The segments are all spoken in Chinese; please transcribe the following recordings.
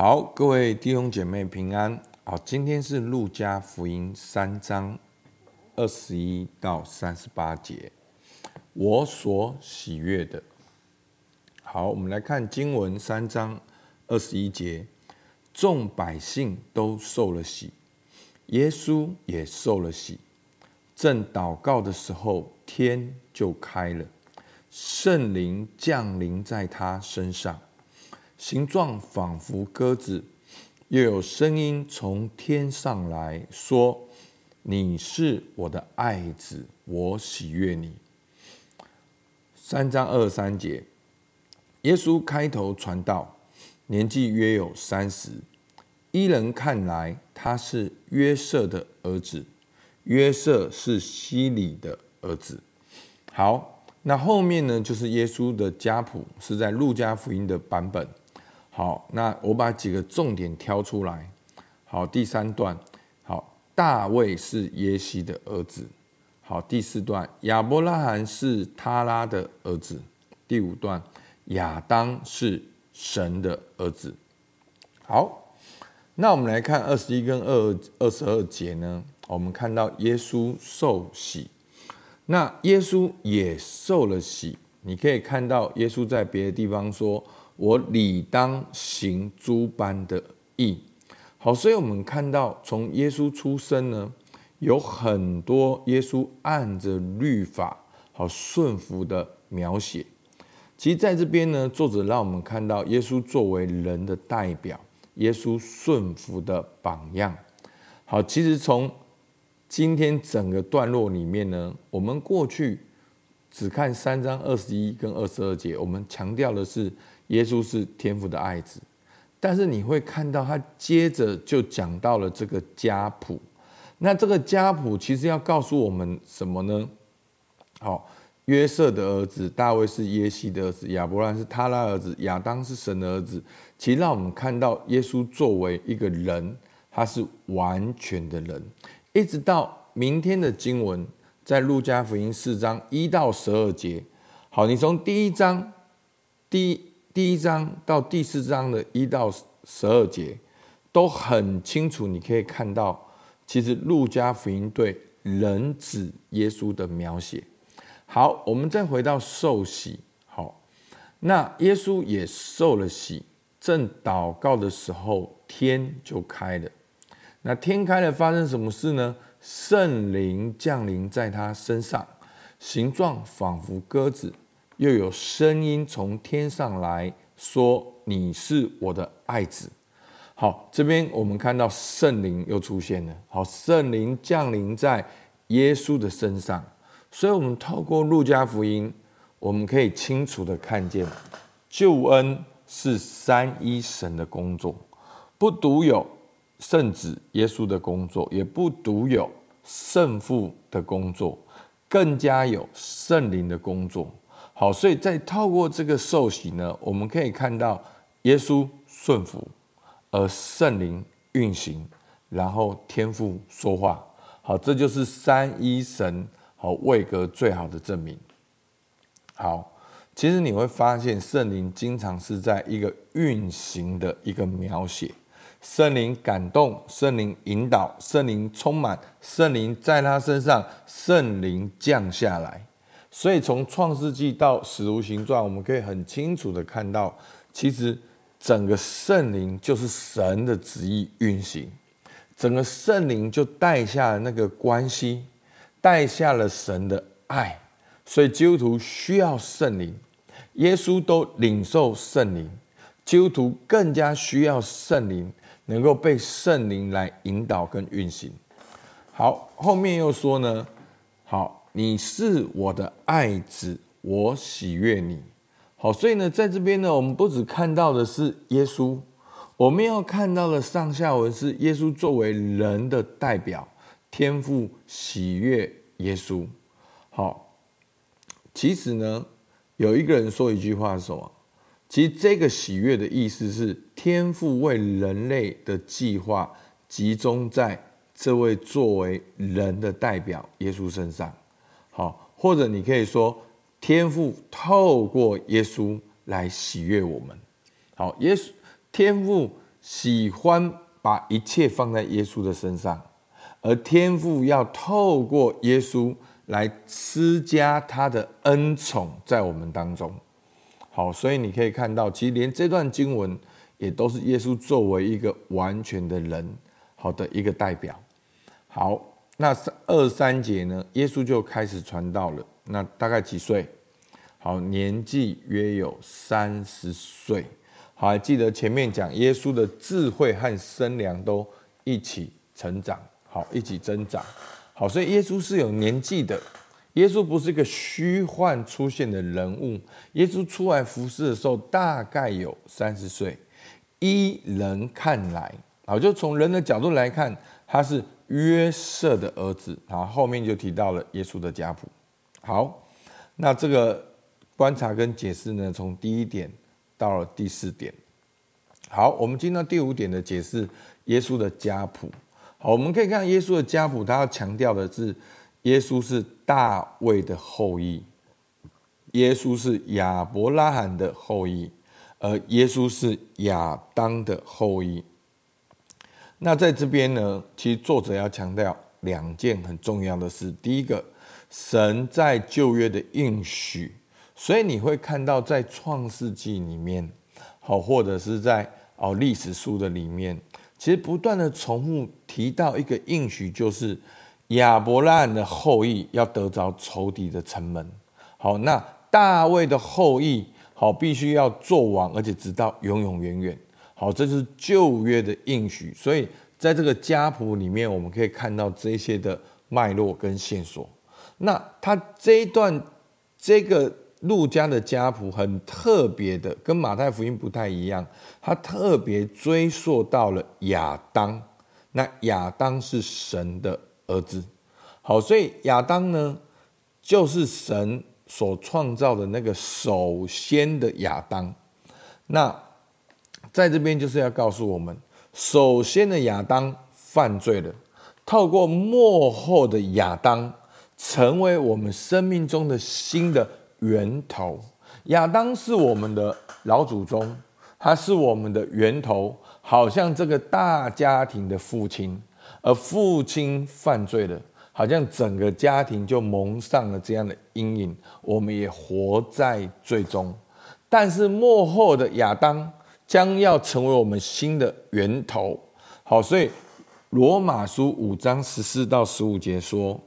好，各位弟兄姐妹平安。好，今天是路加福音三章二十一到三十八节，我所喜悦的。好，我们来看经文三章二十一节，众百姓都受了喜，耶稣也受了喜。正祷告的时候，天就开了，圣灵降临在他身上。形状仿佛鸽子，又有声音从天上来说：“你是我的爱子，我喜悦你。”三章二三节，耶稣开头传道，年纪约有三十。依人看来，他是约瑟的儿子，约瑟是希里的儿子。好，那后面呢，就是耶稣的家谱，是在路加福音的版本。好，那我把几个重点挑出来。好，第三段，好，大卫是耶西的儿子。好，第四段，亚伯拉罕是他拉的儿子。第五段，亚当是神的儿子。好，那我们来看二十一跟二二十二节呢，我们看到耶稣受洗，那耶稣也受了洗。你可以看到耶稣在别的地方说。我理当行诸般的义，好，所以我们看到从耶稣出生呢，有很多耶稣按着律法好顺服的描写。其实在这边呢，作者让我们看到耶稣作为人的代表，耶稣顺服的榜样。好，其实从今天整个段落里面呢，我们过去只看三章二十一跟二十二节，我们强调的是。耶稣是天父的爱子，但是你会看到他接着就讲到了这个家谱。那这个家谱其实要告诉我们什么呢？好，约瑟的儿子大卫是耶西的儿子，亚伯兰是他拉儿子，亚当是神的儿子。其实让我们看到耶稣作为一个人，他是完全的人。一直到明天的经文，在路加福音四章一到十二节。好，你从第一章第。第一章到第四章的一到十二节都很清楚，你可以看到，其实路加福音对人子耶稣的描写。好，我们再回到受洗。好，那耶稣也受了洗，正祷告的时候，天就开了。那天开了，发生什么事呢？圣灵降临在他身上，形状仿佛鸽子。又有声音从天上来说：“你是我的爱子。”好，这边我们看到圣灵又出现了。好，圣灵降临在耶稣的身上，所以，我们透过路加福音，我们可以清楚的看见，救恩是三一神的工作，不独有圣子耶稣的工作，也不独有圣父的工作，更加有圣灵的工作。好，所以在透过这个受洗呢，我们可以看到耶稣顺服，而圣灵运行，然后天父说话。好，这就是三一神好位格最好的证明。好，其实你会发现圣灵经常是在一个运行的一个描写，圣灵感动，圣灵引导，圣灵充满，圣灵在他身上，圣灵降下来。所以从创世纪到使徒行传，我们可以很清楚的看到，其实整个圣灵就是神的旨意运行，整个圣灵就带下了那个关系，带下了神的爱。所以基督徒需要圣灵，耶稣都领受圣灵，基督徒更加需要圣灵，能够被圣灵来引导跟运行。好，后面又说呢，好。你是我的爱子，我喜悦你。好，所以呢，在这边呢，我们不只看到的是耶稣，我们要看到的上下文是耶稣作为人的代表，天父喜悦耶稣。好，其实呢，有一个人说一句话是什么？其实这个喜悦的意思是天父为人类的计划集中在这位作为人的代表耶稣身上。好，或者你可以说，天父透过耶稣来喜悦我们。好，耶稣天父喜欢把一切放在耶稣的身上，而天父要透过耶稣来施加他的恩宠在我们当中。好，所以你可以看到，其实连这段经文也都是耶稣作为一个完全的人，好的一个代表。好，那二三节呢，耶稣就开始传道了。那大概几岁？好，年纪约有三十岁。好，还记得前面讲耶稣的智慧和身量都一起成长，好，一起增长。好，所以耶稣是有年纪的。耶稣不是一个虚幻出现的人物。耶稣出来服侍的时候，大概有三十岁。依人看来，好，就从人的角度来看，他是约瑟的儿子。好，后面就提到了耶稣的家谱。好，那这个观察跟解释呢，从第一点到了第四点。好，我们进到第五点的解释，耶稣的家谱。好，我们可以看耶稣的家谱，他要强调的是。耶稣是大卫的后裔，耶稣是亚伯拉罕的后裔，而耶稣是亚当的后裔。那在这边呢，其实作者要强调两件很重要的事。第一个，神在旧约的应许，所以你会看到在创世纪里面，好，或者是在哦历史书的里面，其实不断的重复提到一个应许，就是。亚伯拉罕的后裔要得着仇敌的城门，好，那大卫的后裔好，必须要做王，而且直到永永远远，好，这是旧约的应许。所以在这个家谱里面，我们可以看到这些的脉络跟线索。那他这一段这个路加的家谱很特别的，跟马太福音不太一样，他特别追溯到了亚当。那亚当是神的儿子，好，所以亚当呢，就是神所创造的那个首先的亚当。那在这边就是要告诉我们，首先的亚当犯罪了，透过幕后的亚当，成为我们生命中的新的源头。亚当是我们的老祖宗，他是我们的源头，好像这个大家庭的父亲。而父亲犯罪了，好像整个家庭就蒙上了这样的阴影，我们也活在罪中。但是幕后的亚当将要成为我们新的源头。好，所以罗马书五章十四到十五节说：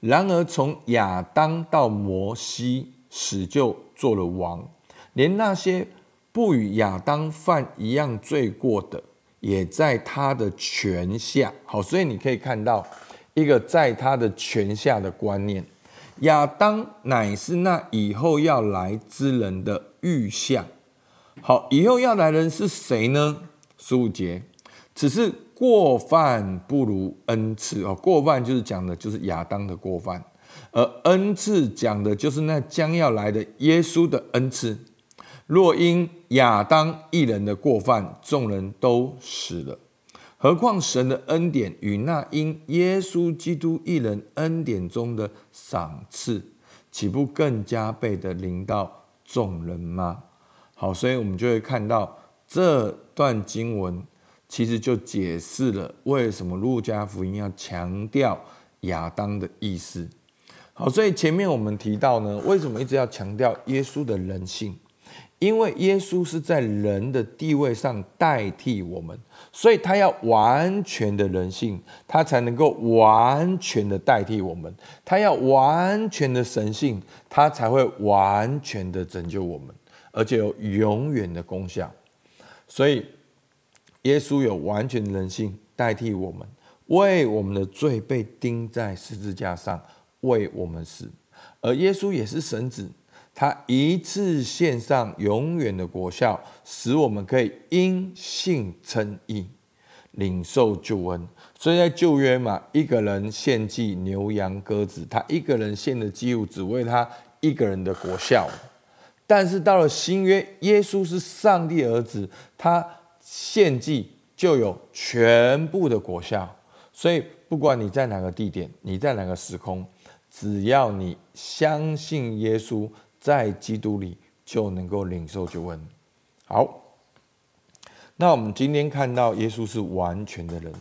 然而从亚当到摩西，始就做了王，连那些不与亚当犯一样罪过的。也在他的权下，好，所以你可以看到一个在他的权下的观念。亚当乃是那以后要来之人的预像。好，以后要来的人是谁呢？十五节，只是过犯不如恩赐哦。过犯就是讲的就是亚当的过犯，而恩赐讲的就是那将要来的耶稣的恩赐。若因亚当一人的过犯，众人都死了，何况神的恩典与那因耶稣基督一人恩典中的赏赐，岂不更加倍的临到众人吗？好，所以我们就会看到这段经文，其实就解释了为什么路加福音要强调亚当的意思。好，所以前面我们提到呢，为什么一直要强调耶稣的人性？因为耶稣是在人的地位上代替我们，所以他要完全的人性，他才能够完全的代替我们；他要完全的神性，他才会完全的拯救我们，而且有永远的功效。所以，耶稣有完全的人性代替我们，为我们的罪被钉在十字架上，为我们死。而耶稣也是神子。他一次献上永远的果效，使我们可以因信称义，领受救恩。所以在旧约嘛，一个人献祭牛羊鸽子，他一个人献的祭物只为他一个人的果效。但是到了新约，耶稣是上帝儿子，他献祭就有全部的果效。所以不管你在哪个地点，你在哪个时空，只要你相信耶稣。在基督里就能够领受救恩。好，那我们今天看到耶稣是完全的人，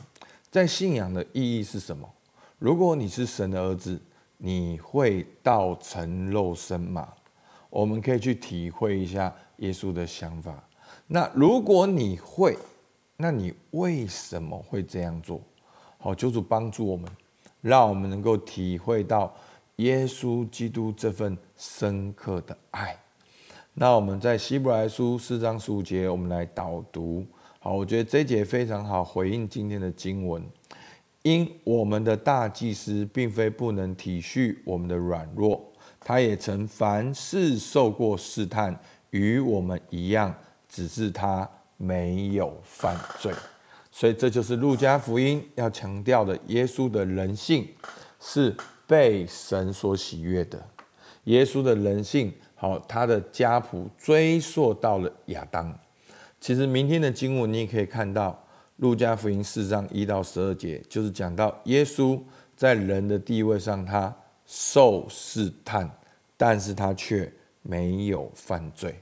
在信仰的意义是什么？如果你是神的儿子，你会道成肉身吗？我们可以去体会一下耶稣的想法。那如果你会，那你为什么会这样做？好，求主帮助我们，让我们能够体会到耶稣基督这份深刻的爱。那我们在希伯来书四章十五节，我们来导读。好，我觉得这节非常好，回应今天的经文。因我们的大祭司并非不能体恤我们的软弱，他也曾凡事受过试探，与我们一样，只是他没有犯罪。所以这就是路加福音要强调的：耶稣的人性是被神所喜悦的。耶稣的人性。好，他的家谱追溯到了亚当。其实明天的经文你也可以看到，路加福音四章一到十二节，就是讲到耶稣在人的地位上，他受试探，但是他却没有犯罪。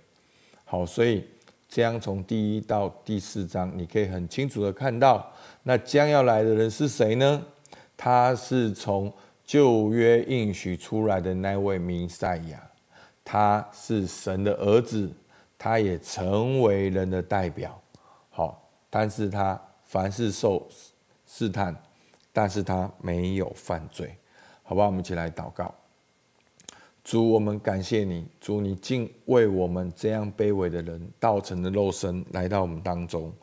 好，所以这样从第一到第四章，你可以很清楚的看到，那将要来的人是谁呢？他是从旧约应许出来的那位弥赛亚。他是神的儿子，他也成为人的代表。好，但是他凡事受试探，但是他没有犯罪。好吧，我们一起来祷告。主，我们感谢你，主，你竟为我们这样卑微的人，道成的肉身来到我们当中。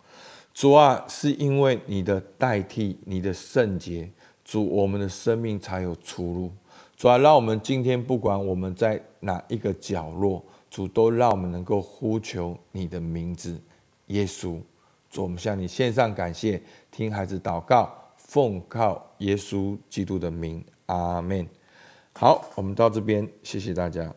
主啊，是因为你的代替，你的圣洁，主，我们的生命才有出路。主啊，让我们今天不管我们在哪一个角落，主都让我们能够呼求你的名字，耶稣。主，我们向你献上感谢，听孩子祷告，奉靠耶稣基督的名，阿门。好，我们到这边，谢谢大家。